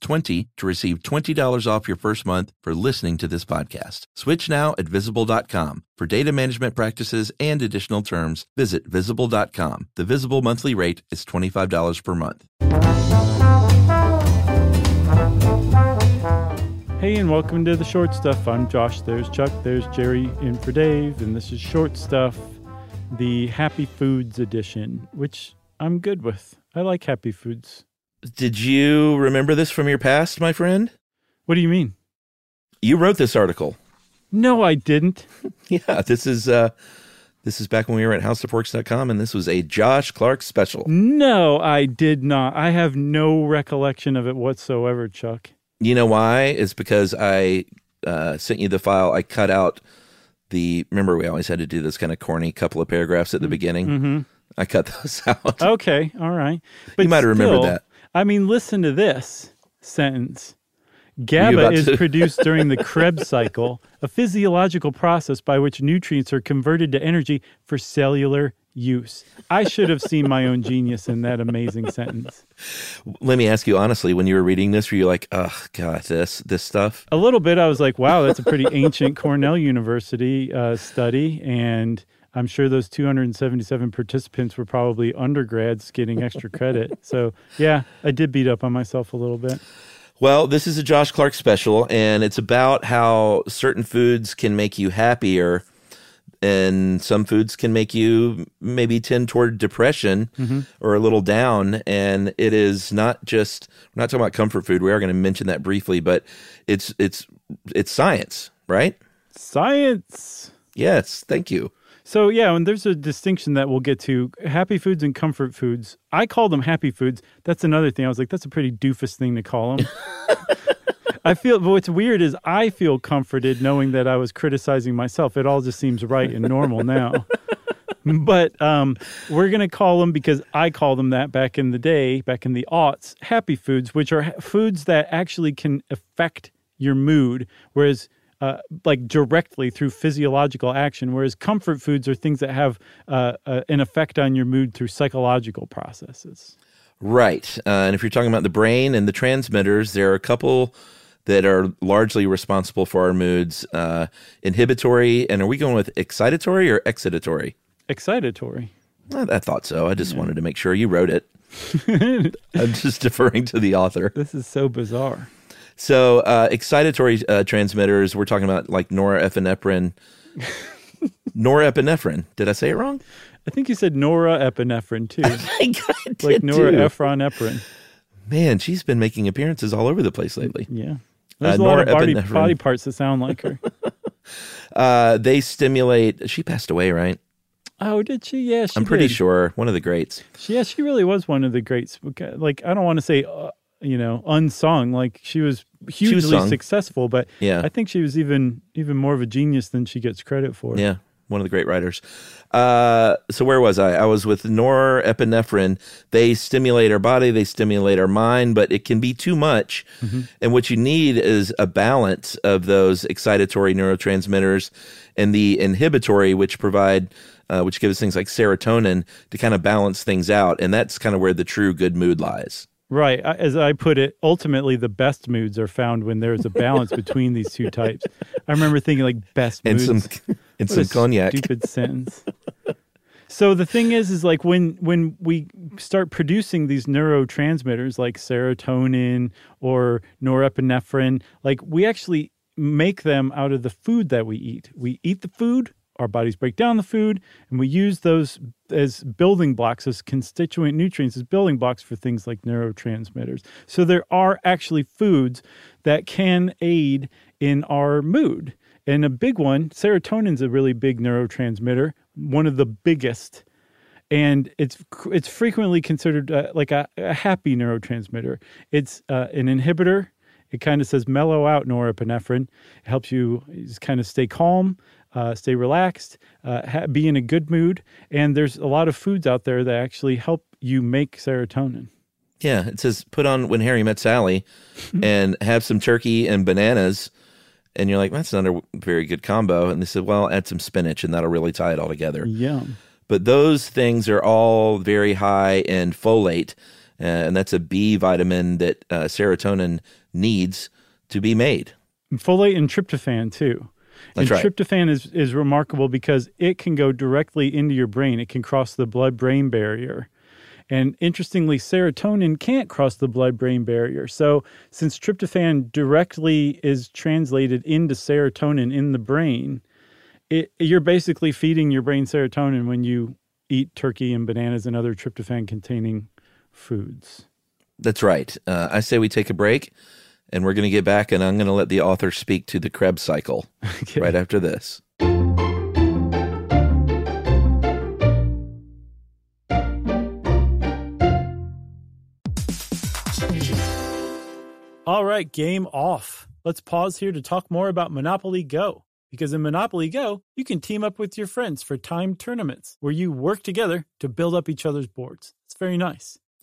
STUFF20 to receive $20 off your first month for listening to this podcast. Switch now at visible.com. For data management practices and additional terms, visit visible.com. The visible monthly rate is $25 per month. Hey, and welcome to the short stuff. I'm Josh. There's Chuck. There's Jerry in for Dave. And this is short stuff, the Happy Foods edition, which I'm good with. I like Happy Foods. Did you remember this from your past, my friend? What do you mean? You wrote this article. No, I didn't. Yeah, this is uh this is back when we were at howstuffworks.com and this was a Josh Clark special. No, I did not. I have no recollection of it whatsoever, Chuck. You know why? It's because I uh, sent you the file. I cut out the. Remember, we always had to do this kind of corny couple of paragraphs at the beginning. Mm-hmm. I cut those out. Okay, all right. But You might have remembered that. I mean, listen to this sentence. GABA is to- produced during the Krebs cycle, a physiological process by which nutrients are converted to energy for cellular use. I should have seen my own genius in that amazing sentence. Let me ask you honestly: when you were reading this, were you like, "Oh God, this this stuff"? A little bit, I was like, wow, that's a pretty ancient Cornell University uh, study. And I'm sure those 277 participants were probably undergrads getting extra credit. So, yeah, I did beat up on myself a little bit. Well, this is a Josh Clark special, and it's about how certain foods can make you happier, and some foods can make you maybe tend toward depression mm-hmm. or a little down. And it is not just we're not talking about comfort food. We are going to mention that briefly, but it's it's it's science, right? Science. Yes, thank you. So yeah, and there's a distinction that we'll get to happy foods and comfort foods. I call them happy foods. That's another thing. I was like, that's a pretty doofus thing to call them. I feel, but what's weird is I feel comforted knowing that I was criticizing myself. It all just seems right and normal now. but um, we're going to call them because I call them that back in the day, back in the aughts, happy foods, which are ha- foods that actually can affect your mood, whereas uh, like directly through physiological action, whereas comfort foods are things that have uh, uh, an effect on your mood through psychological processes. Right. Uh, and if you're talking about the brain and the transmitters, there are a couple that are largely responsible for our moods uh, inhibitory. And are we going with excitatory or excitatory? Excitatory. I, I thought so. I just wanted to make sure you wrote it. I'm just deferring to the author. This is so bizarre. So, uh, excitatory uh, transmitters, we're talking about like norepinephrine. norepinephrine. Did I say it wrong? I think you said norepinephrine too, I think I like too. norepinephrine. Man, she's been making appearances all over the place lately. Yeah. There's Uh, a lot of body, body parts that sound like her. Uh, they stimulate. She passed away, right? oh, did she? Yeah, she I'm pretty did. sure one of the greats. She, yeah, she really was one of the greats. Like, I don't want to say, uh, you know, unsung. Like, she was hugely sung. successful, but Yeah. I think she was even even more of a genius than she gets credit for. Yeah, one of the great writers. Uh, so where was I? I was with norepinephrine. They stimulate our body, they stimulate our mind, but it can be too much. And what you need is a balance of those excitatory neurotransmitters and the inhibitory, which provide. Uh, which gives things like serotonin to kind of balance things out, and that's kind of where the true good mood lies. Right. As I put it, ultimately the best moods are found when there's a balance between these two types. I remember thinking like best And moods. some and What some cognac. Stupid sentence. So the thing is, is like when when we start producing these neurotransmitters like serotonin or norepinephrine, like we actually make them out of the food that we eat. We eat the food, our bodies break down the food, and we use those as building blocks, as constituent nutrients, as building blocks for things like neurotransmitters. So there are actually foods that can aid in our mood. And a big one, serotonin's a really big neurotransmitter, one of the biggest. And it's it's frequently considered uh, like a, a happy neurotransmitter. It's uh, an inhibitor. It kind of says mellow out norepinephrine. It helps you kind of stay calm. Uh, stay relaxed, uh, ha- be in a good mood. And there's a lot of foods out there that actually help you make serotonin. Yeah, it says put on when Harry met Sally and have some turkey and bananas. And you're like, that's not a very good combo. And they said, well, add some spinach and that'll really tie it all together. Yeah. But those things are all very high in folate. Uh, and that's a B vitamin that uh, serotonin needs to be made. folate and tryptophan too. That's and right. tryptophan is, is remarkable because it can go directly into your brain. It can cross the blood brain barrier. And interestingly, serotonin can't cross the blood brain barrier. So, since tryptophan directly is translated into serotonin in the brain, it, you're basically feeding your brain serotonin when you eat turkey and bananas and other tryptophan containing foods. That's right. Uh, I say we take a break and we're going to get back and I'm going to let the author speak to the Krebs cycle Okay. right after this. All right, game off. Let's pause here to talk more about Monopoly Go. Because in Monopoly Go, you can team up with your friends for timed tournaments where you work together to build up each other's boards. It's very nice.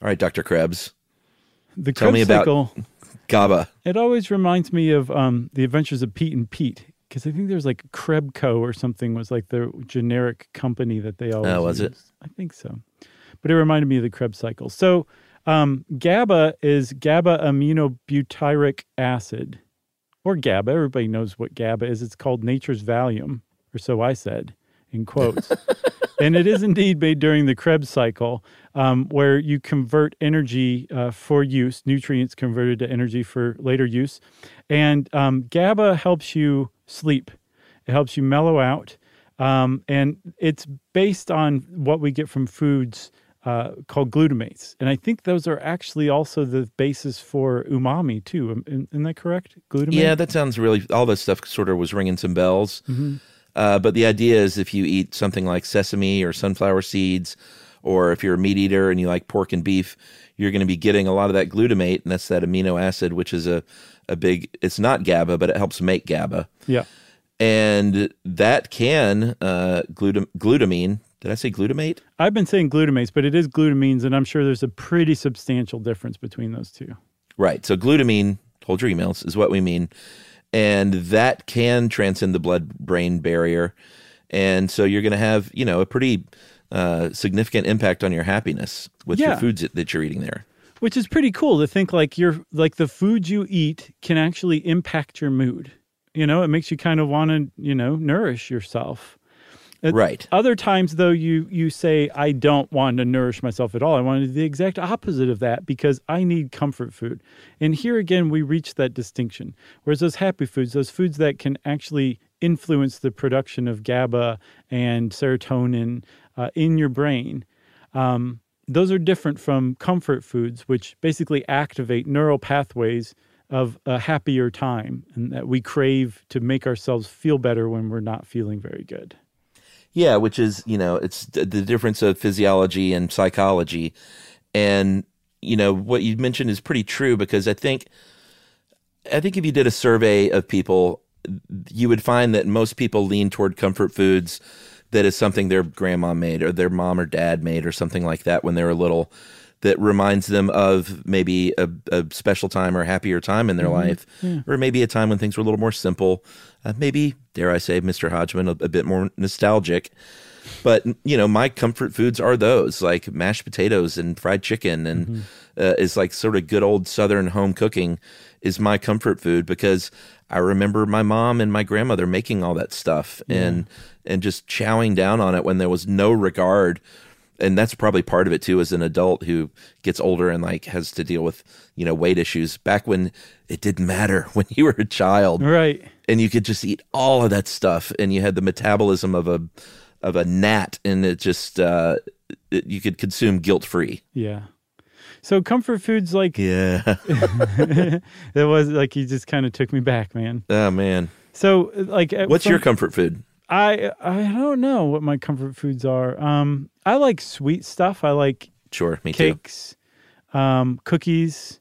All right, Dr. Krebs, The Tell me Krebs about- cycle, GABA. it always reminds me of um, the Adventures of Pete and Pete because I think there's like Krebco or something was like the generic company that they always. Oh, was it? I think so, but it reminded me of the Krebs cycle. So um, GABA is gamma aminobutyric acid, or GABA. Everybody knows what GABA is. It's called nature's Valium, or so I said in quotes. and it is indeed made during the Krebs cycle, um, where you convert energy uh, for use, nutrients converted to energy for later use. And um, GABA helps you sleep, it helps you mellow out. Um, and it's based on what we get from foods uh, called glutamates. And I think those are actually also the basis for umami, too. Isn't isn't that correct? Glutamate? Yeah, that sounds really, all this stuff sort of was ringing some bells. Uh, but the idea is if you eat something like sesame or sunflower seeds, or if you're a meat eater and you like pork and beef, you're going to be getting a lot of that glutamate, and that's that amino acid, which is a, a big, it's not GABA, but it helps make GABA. Yeah. And that can, uh, glutam- glutamine, did I say glutamate? I've been saying glutamates, but it is glutamines, and I'm sure there's a pretty substantial difference between those two. Right. So glutamine, hold your emails, is what we mean. And that can transcend the blood brain barrier. And so you're going to have, you know, a pretty uh, significant impact on your happiness with Yeah. your foods that, that you're eating there. Which is pretty cool to think like you're like the food you eat can actually impact your mood. You know, it makes you kind of want to, you know, nourish yourself. It- Right. Other times though you you say I don't want to nourish myself at all. I want to do the exact opposite of that because I need comfort food. And here again we reach that distinction. Whereas those happy foods, those foods that can actually influence the production of GABA and serotonin uh, in your brain, um, those are different from comfort foods, which basically activate neural pathways of a happier time and that we crave to make ourselves feel better when we're not feeling very good. Yeah, which is, you know, it's the difference of physiology and psychology. And you know what you mentioned is pretty true because I think I think if you did a survey of people, you would find that most people lean toward comfort foods that is something their grandma made or their mom or dad made or something like that when they were little that reminds them of maybe a, a special time or happier time in their life or maybe a time when things were a little more simple. Uh, maybe dare i say mr hodgman a, a bit more nostalgic. But you know my comfort foods are those like mashed potatoes and fried chicken and uh, is like sort of good old southern home cooking is my comfort food because i remember my mom and my grandmother making all that stuff and and just chowing down on it when there was no regard and that's probably part of it too as an adult who gets older and like has to deal with you know weight issues back when it didn't matter when you were a child Right. and you could just eat all of that stuff and you had the metabolism of a of a gnat and it just uh it, you could consume guilt free Yeah. So comfort foods like yeah it was like you just kind of took me back, man. oh man So like what's your comfort food I I don't know what my comfort foods are. Um I like sweet stuff. I like sure me too cakes, um cookies,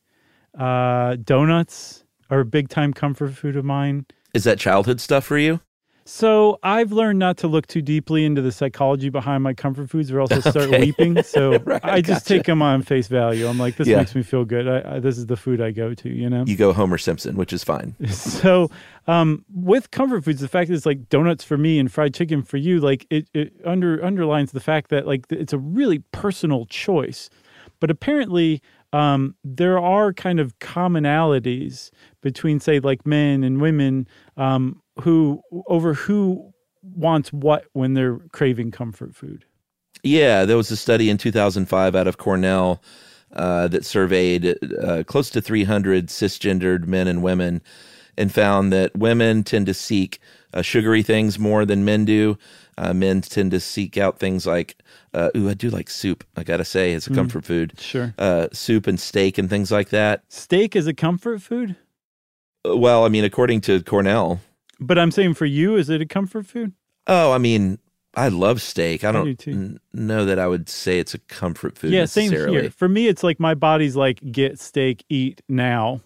uh donuts are a big time comfort food of mine. is that childhood stuff for you So I've learned not to look too deeply into the psychology behind my comfort foods, or else I start weeping. So I just take them on face value. I'm like, this Yeah. makes me feel good. I, I, this is the food I go to. You know. you go homer simpson which is fine so um, with comfort foods, the fact that it's like donuts for me and fried chicken for you, like it, it under underlines the fact that like it's a really personal choice. But apparently, um, there are kind of commonalities between, say, like men and women um, who over who wants what when they're craving comfort food. Yeah, there was a study in 2005 out of Cornell uh, that surveyed uh, close to 300 cisgendered men and women and found that women tend to seek uh, sugary things more than men do. Uh, men tend to seek out things like, uh, ooh, I do like soup. I gotta say, it's a comfort food. Sure. Uh, soup and steak and things like that. Steak is a comfort food, Well, I mean, according to Cornell. But I'm saying for you, is it a comfort food? Oh, I mean, I love steak. I do don't too. n- know that I would say it's a comfort food yeah, same here. For me, it's like my body's like get steak, eat now.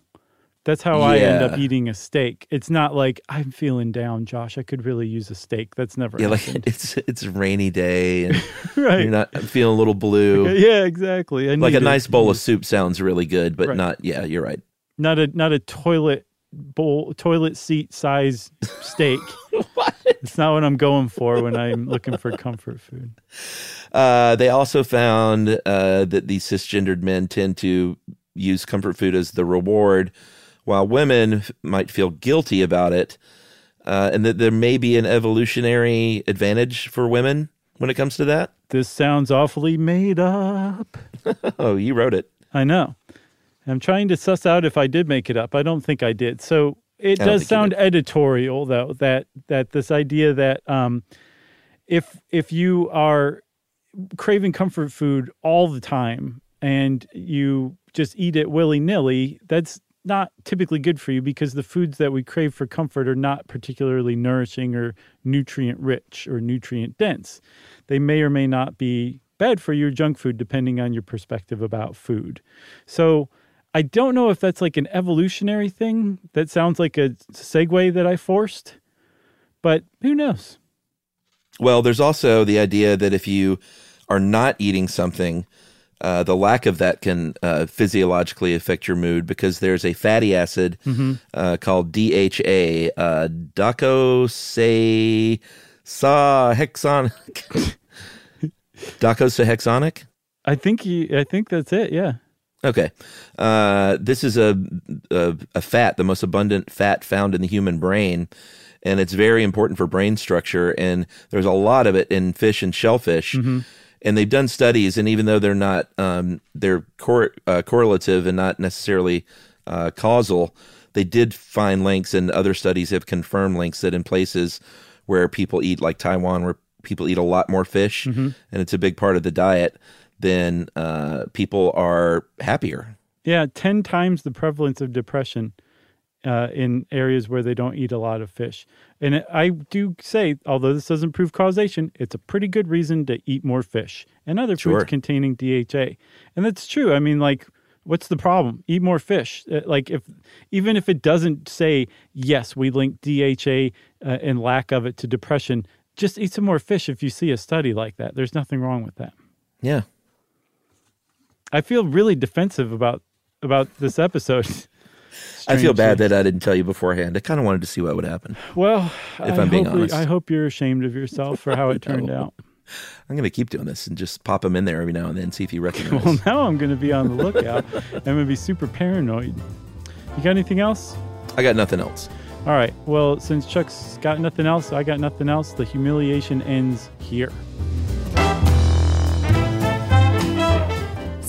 That's how I end up eating a steak. It's not like I'm feeling down, Josh. I could really use a steak. That's never Yeah, like it's it's a rainy day and right. you're not feeling a little blue. yeah, exactly. I Like a nice bowl of soup sounds really good, but Right. not. Yeah, you're right. not a not a toilet bowl toilet seat size steak. It's not what I'm going for when I'm looking for comfort food. Uh, they also found uh, that these cisgendered men tend to use comfort food as the reward, while women might feel guilty about it, uh, and that there may be an evolutionary advantage for women when it comes to that. This sounds awfully made up. Oh, you wrote it. I know. I'm trying to suss out if I did make it up. I don't think I did. So it does sound editorial though that that this idea that um if if you are craving comfort food all the time and you just eat it willy-nilly, that's not typically good for you because the foods that we crave for comfort are not particularly nourishing or nutrient rich or nutrient dense. They may or may not be bad for your junk food depending on your perspective about food. So I don't know if that's like an evolutionary thing. That sounds like a segue that I forced, but who knows? Well, there's also the idea that if you are not eating something, uh, the lack of that can uh, physiologically affect your mood because there's a fatty acid uh, called DHA, uh, docosahexonic. docosahexonic? I think he, I think that's it. Yeah. Okay. Uh, this is a, a a fat, the most abundant fat found in the human brain, and it's very important for brain structure. And there's a lot of it in fish and shellfish. And they've done studies, and even though they're not, um, they're cor- uh, correlative and not necessarily uh, causal, they did find links, and other studies have confirmed links that in places where people eat, like Taiwan, where people eat a lot more fish, and it's a big part of the diet, then uh, people are happier. Yeah. 10 times the prevalence of depression uh, in areas where they don't eat a lot of fish. And I do say, although this doesn't prove causation, it's a pretty good reason to eat more fish and other Sure. foods containing DHA. And that's true. I mean, like, what's the problem? Eat more fish. Uh, Like, if even if it doesn't say yes, we link DHA uh, and lack of it to depression, just eat some more fish. If you see a study like that, there's nothing wrong with that. Yeah. I feel really defensive about about this episode. I feel bad that I didn't tell you beforehand. I kind of wanted to see what would happen. Well, If I I'm being honest. I hope you're ashamed of yourself for how it turned out. I'm going to keep doing this and just pop them in there every now and then, see if you recognize. Well, now I'm going to be on the lookout. I'm going to be super paranoid. You got anything else? I got nothing else. All right. Well, since Chuck's got nothing else, I got nothing else. The humiliation ends here.